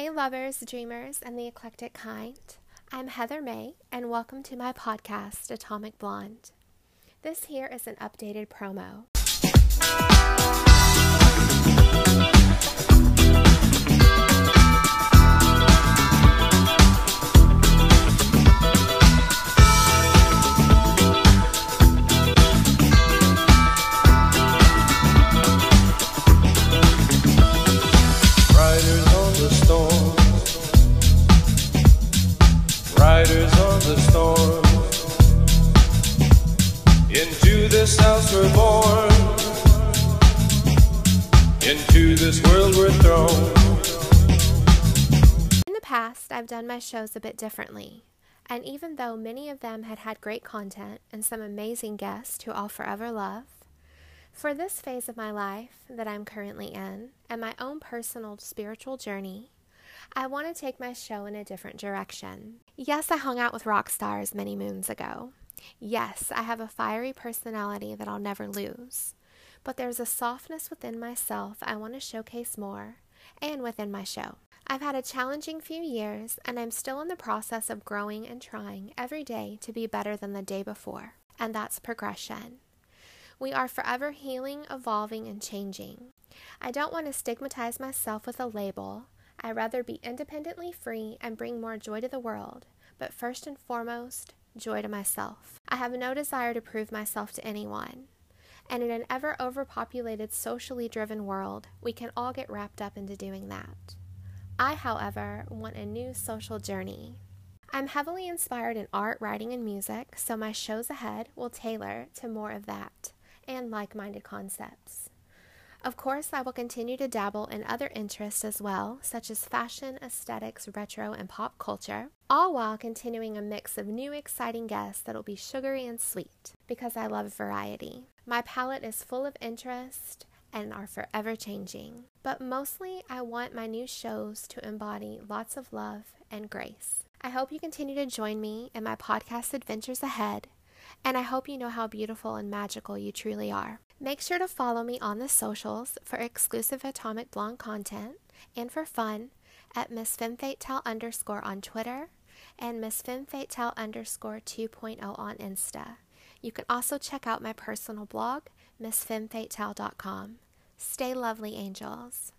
Hey, lovers, dreamers, and the eclectic kind. I'm Heather May, and welcome to my podcast, Atomic Blonde. This here is an updated promo. Into this world we're thrown. In the past, I've done my shows a bit differently, and even though many of them had had great content and some amazing guests who I'll forever love, for this phase of my life that I'm currently in and my own personal spiritual journey, I want to take my show in a different direction. Yes, I hung out with rock stars many moons ago. Yes, I have a fiery personality that I'll never lose. But there's a softness within myself I want to showcase more and within my show. I've had a challenging few years, and I'm still in the process of growing and trying every day to be better than the day before, and that's progression. We are forever healing, evolving, and changing. I don't want to stigmatize myself with a label. I'd rather be independently free and bring more joy to the world, but first and foremost, joy to myself. I have no desire to prove myself to anyone. And in an ever overpopulated, socially driven world, we can all get wrapped up into doing that. I, however, want a new social journey. I'm heavily inspired in art, writing, and music, so my shows ahead will tailor to more of that and like minded concepts. Of course, I will continue to dabble in other interests as well, such as fashion, aesthetics, retro, and pop culture, all while continuing a mix of new exciting guests that'll be sugary and sweet, because I love variety. My palette is full of interest and are forever changing. But mostly, I want my new shows to embody lots of love and grace. I hope you continue to join me in my podcast adventures ahead, and I hope you know how beautiful and magical you truly are. Make sure to follow me on the socials for exclusive Atomic Blonde content and for fun at Miss FemFateTal underscore on Twitter and Miss FemFateTal underscore 2.0 on Insta. You can also check out my personal blog, MissFemFateTal.com. Stay lovely, angels.